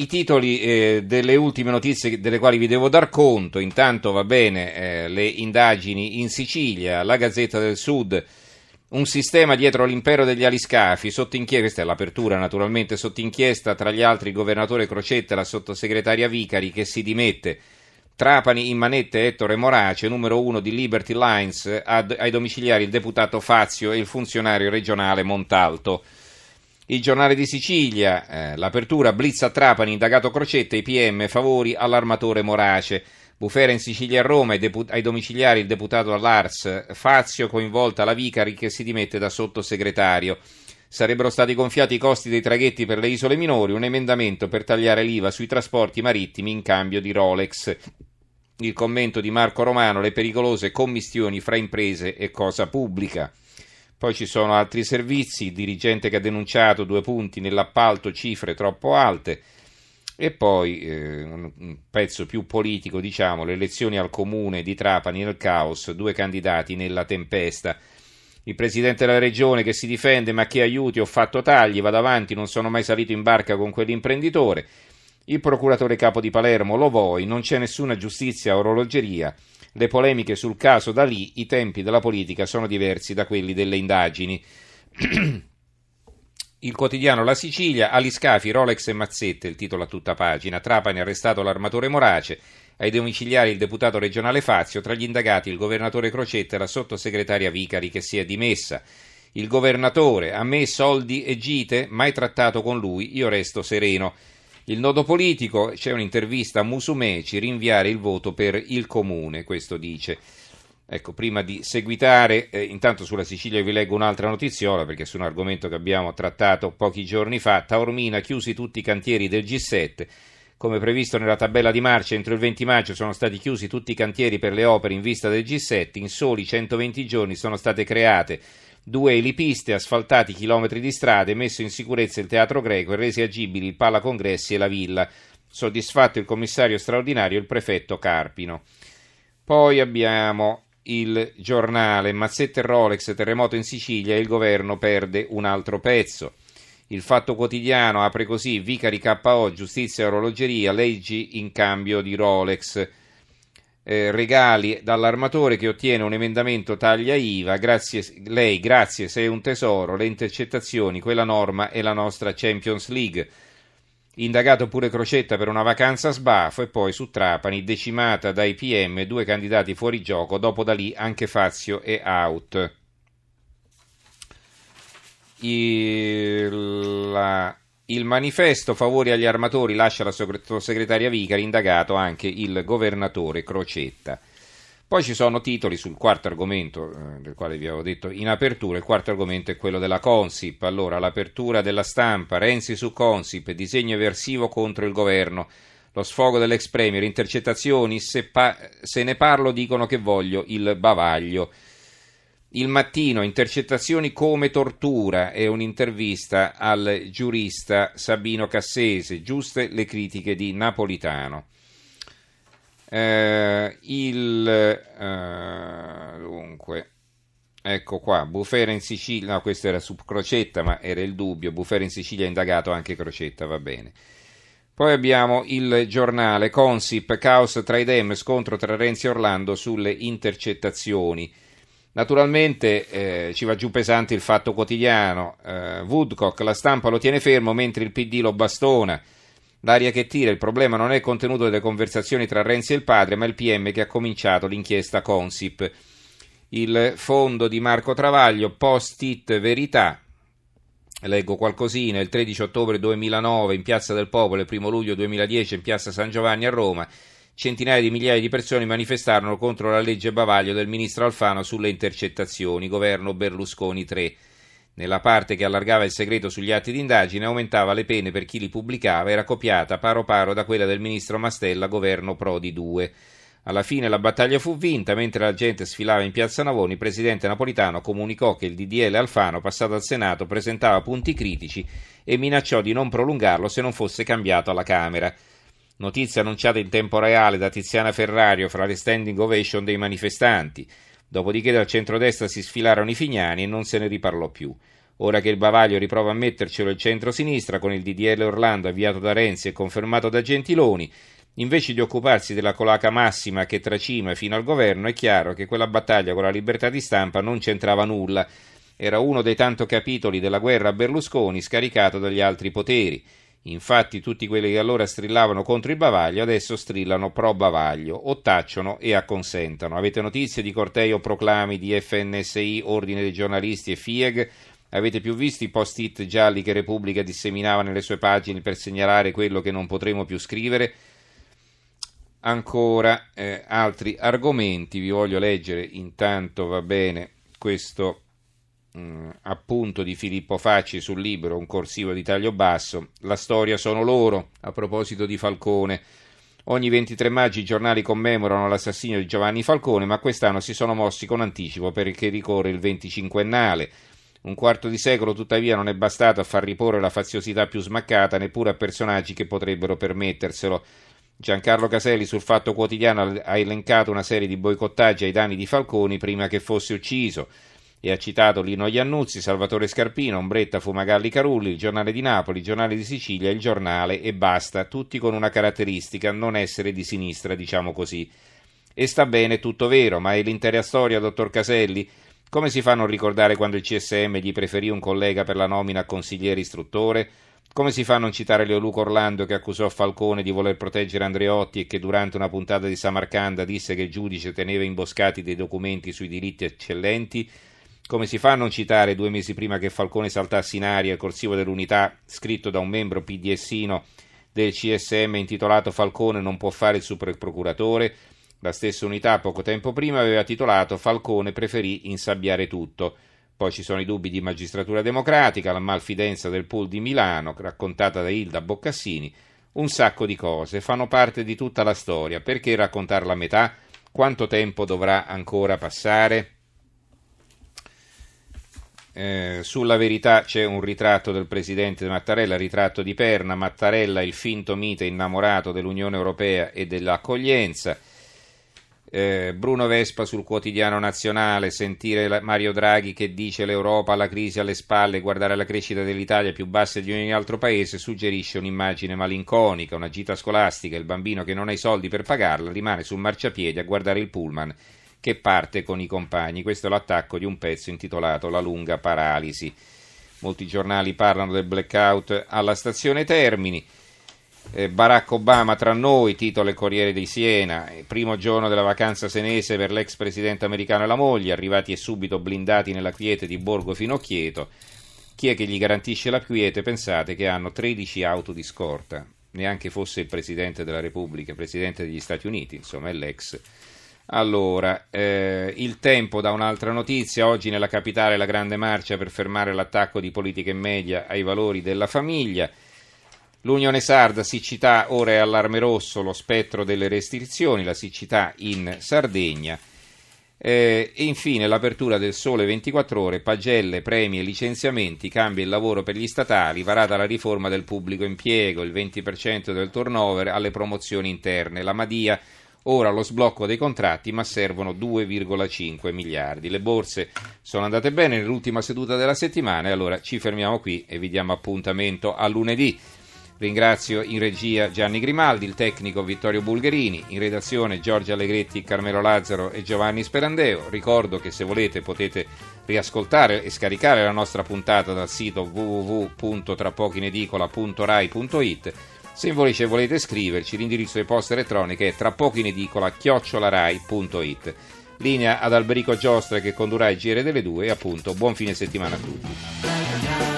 I titoli eh, delle ultime notizie delle quali vi devo dar conto, intanto va bene eh, le indagini in Sicilia, la Gazzetta del Sud, un sistema dietro l'impero degli aliscafi, sotto inchiesta, questa è l'apertura naturalmente, sotto inchiesta tra gli altri il governatore Crocetta e la sottosegretaria Vicari che si dimette, Trapani in manette Ettore Morace, numero uno di Liberty Lines, ad, ai domiciliari il deputato Fazio e il funzionario regionale Montalto. Il giornale di Sicilia, eh, l'apertura, blitz a Trapani, indagato Crocetta, i PM, favori all'armatore Morace. Bufera in Sicilia e Roma, ai, depu- ai domiciliari il deputato all'Ars, Fazio coinvolta la Vicari che si dimette da sottosegretario. Sarebbero stati gonfiati i costi dei traghetti per le isole minori, un emendamento per tagliare l'IVA sui trasporti marittimi in cambio di Rolex. Il commento di Marco Romano, le pericolose commistioni fra imprese e cosa pubblica. Poi ci sono altri servizi, il dirigente che ha denunciato due punti nell'appalto, cifre troppo alte. E poi eh, un pezzo più politico, diciamo, le elezioni al comune di Trapani nel caos, due candidati nella tempesta. Il presidente della regione che si difende, ma che aiuti, ho fatto tagli, vado avanti, non sono mai salito in barca con quell'imprenditore. Il procuratore capo di Palermo, lo vuoi, non c'è nessuna giustizia orologeria. Le polemiche sul caso da lì, i tempi della politica sono diversi da quelli delle indagini. Il quotidiano La Sicilia, agli scafi Rolex e Mazzette, il titolo a tutta pagina. Trapani arrestato l'armatore Morace, ai domiciliari il deputato regionale Fazio, tra gli indagati il governatore Crocetta e la sottosegretaria Vicari che si è dimessa. Il governatore, a me soldi e gite, mai trattato con lui, io resto sereno. Il nodo politico, c'è un'intervista a Musumeci, rinviare il voto per il comune, questo dice. Ecco, prima di seguitare, eh, intanto sulla Sicilia vi leggo un'altra notiziola perché su un argomento che abbiamo trattato pochi giorni fa. Taormina chiusi tutti i cantieri del G7. Come previsto nella tabella di marcia, entro il 20 maggio sono stati chiusi tutti i cantieri per le opere in vista del G7. In soli 120 giorni sono state create due elipiste, asfaltati chilometri di strade, messo in sicurezza il teatro greco e resi agibili il Pala Congressi e la villa. Soddisfatto il commissario straordinario, il prefetto Carpino. Poi abbiamo il giornale Mazzette Rolex, terremoto in Sicilia e il governo perde un altro pezzo. Il Fatto Quotidiano apre così, Vicari KO, giustizia e orologeria, leggi in cambio di Rolex eh, regali dall'armatore che ottiene un emendamento taglia IVA, grazie, lei grazie sei un tesoro, le intercettazioni, quella norma è la nostra Champions League. Indagato pure Crocetta per una vacanza a sbafo e poi su Trapani, decimata dai PM, due candidati fuori gioco, dopo da lì anche Fazio e out. Il, la, il manifesto favori agli armatori lascia la sottosegretaria Vicari, indagato anche il governatore Crocetta. Poi ci sono titoli sul quarto argomento, eh, del quale vi avevo detto in apertura. Il quarto argomento è quello della Consip. Allora, l'apertura della stampa, Renzi su Consip, disegno eversivo contro il governo, lo sfogo dell'ex premier, intercettazioni, se, pa- se ne parlo dicono che voglio il bavaglio. Il mattino, intercettazioni come tortura è un'intervista al giurista Sabino Cassese, giuste le critiche di Napolitano. Eh, il, eh, dunque, ecco qua, Bufera in Sicilia, no questo era su Crocetta ma era il dubbio, Bufera in Sicilia ha indagato anche Crocetta, va bene. Poi abbiamo il giornale Consip, caos tra i dem, scontro tra Renzi e Orlando sulle intercettazioni. Naturalmente eh, ci va giù pesante il fatto quotidiano. Eh, Woodcock, la stampa lo tiene fermo mentre il PD lo bastona. L'aria che tira, il problema non è il contenuto delle conversazioni tra Renzi e il padre, ma il PM che ha cominciato l'inchiesta Consip. Il fondo di Marco Travaglio, post-it verità. Leggo qualcosina, il 13 ottobre 2009 in Piazza del Popolo, il 1 luglio 2010 in Piazza San Giovanni a Roma centinaia di migliaia di persone manifestarono contro la legge bavaglio del ministro Alfano sulle intercettazioni, governo Berlusconi 3. Nella parte che allargava il segreto sugli atti di indagine aumentava le pene per chi li pubblicava, era copiata paro paro da quella del ministro Mastella, governo Prodi 2. Alla fine la battaglia fu vinta, mentre la gente sfilava in piazza Navoni, il presidente Napolitano comunicò che il DDL Alfano, passato al Senato, presentava punti critici e minacciò di non prolungarlo se non fosse cambiato alla Camera. Notizia annunciata in tempo reale da Tiziana Ferrario fra le standing ovation dei manifestanti. Dopodiché dal centrodestra si sfilarono i fignani e non se ne riparlò più. Ora che il bavaglio riprova a mettercelo il centro-sinistra con il DDL Orlando avviato da Renzi e confermato da Gentiloni, invece di occuparsi della colaca massima che tracima fino al governo, è chiaro che quella battaglia con la libertà di stampa non c'entrava nulla. Era uno dei tanti capitoli della guerra a Berlusconi scaricato dagli altri poteri. Infatti tutti quelli che allora strillavano contro il bavaglio adesso strillano pro bavaglio, o tacciono e acconsentano. Avete notizie di cortei o proclami di FNSI, Ordine dei giornalisti e FIEG? Avete più visto i post-it gialli che Repubblica disseminava nelle sue pagine per segnalare quello che non potremo più scrivere? Ancora eh, altri argomenti, vi voglio leggere intanto, va bene, questo mh, mm, appunto di Filippo Facci sul libro Un corsivo di taglio basso, La storia sono loro, a proposito di Falcone. Ogni 23 maggio i giornali commemorano l'assassinio di Giovanni Falcone, ma quest'anno si sono mossi con anticipo perché ricorre il 25ennale. Un quarto di secolo tuttavia non è bastato a far riporre la faziosità più smaccata neppure a personaggi che potrebbero permetterselo. Giancarlo Caselli sul Fatto Quotidiano ha elencato una serie di boicottaggi ai danni di Falconi prima che fosse ucciso e ha citato Lino Iannuzzi, Salvatore Scarpino, Ombretta, Fumagalli Carulli, il Giornale di Napoli, il Giornale di Sicilia, il Giornale e basta, tutti con una caratteristica, non essere di sinistra, diciamo così. E sta bene, tutto vero, ma è l'intera storia, dottor Caselli? Come si fa a non ricordare quando il CSM gli preferì un collega per la nomina a consigliere istruttore? Come si fa a non citare Leoluco Orlando che accusò Falcone di voler proteggere Andreotti e che durante una puntata di Samarcanda disse che il giudice teneva imboscati dei documenti sui diritti eccellenti? Come si fa a non citare due mesi prima che Falcone saltasse in aria il corsivo dell'unità scritto da un membro PDSino del CSM intitolato Falcone non può fare il superprocuratore? La stessa unità poco tempo prima aveva titolato Falcone preferì insabbiare tutto. Poi ci sono i dubbi di magistratura democratica, la malfidenza del pool di Milano, raccontata da Hilda Boccassini, un sacco di cose, fanno parte di tutta la storia. Perché raccontarla a metà? Quanto tempo dovrà ancora passare? Eh, sulla verità c'è un ritratto del presidente Mattarella, ritratto di Perna, Mattarella il finto mite innamorato dell'Unione Europea e dell'accoglienza. Eh, Bruno Vespa sul quotidiano nazionale, sentire Mario Draghi che dice l'Europa ha la crisi alle spalle, guardare la crescita dell'Italia più bassa di ogni altro paese suggerisce un'immagine malinconica, una gita scolastica, il bambino che non ha i soldi per pagarla rimane sul marciapiede a guardare il pullman che parte con i compagni. Questo è l'attacco di un pezzo intitolato La lunga paralisi. Molti giornali parlano del blackout alla stazione Termini. Eh, Barack Obama tra noi, titolo il Corriere di Siena, primo giorno della vacanza senese per l'ex presidente americano e la moglie, arrivati e subito blindati nella quiete di Borgo Finocchieto. Chi è che gli garantisce la quiete? Pensate che hanno 13 auto di scorta, neanche fosse il presidente della Repubblica, presidente degli Stati Uniti, insomma è l'ex. Allora, eh, il tempo da un'altra notizia, oggi nella capitale la grande marcia per fermare l'attacco di politica e media ai valori della famiglia. L'Unione Sarda, siccità, ora è allarme rosso, lo spettro delle restrizioni, la siccità in Sardegna. Eh, e infine l'apertura del Sole 24 Ore, pagelle, premi e licenziamenti, cambia il lavoro per gli statali, varata la riforma del pubblico impiego, il 20% del turnover alle promozioni interne. La Madia, ora lo sblocco dei contratti, ma servono 2,5 miliardi. Le borse sono andate bene nell'ultima seduta della settimana e allora ci fermiamo qui e vi diamo appuntamento a lunedì. Ringrazio in regia Gianni Grimaldi, il tecnico Vittorio Bulgherini, in redazione Giorgio Allegretti, Carmelo Lazzaro e Giovanni Sperandeo. Ricordo che se volete potete riascoltare e scaricare la nostra puntata dal sito www.trapochinedicola.rai.it. Se invece volete scriverci, l'indirizzo di posta elettronica è tra poco in edicola chiocciolarai.it. Linea ad Alberico Giostra che condurrà il giro delle due e appunto buon fine settimana a tutti.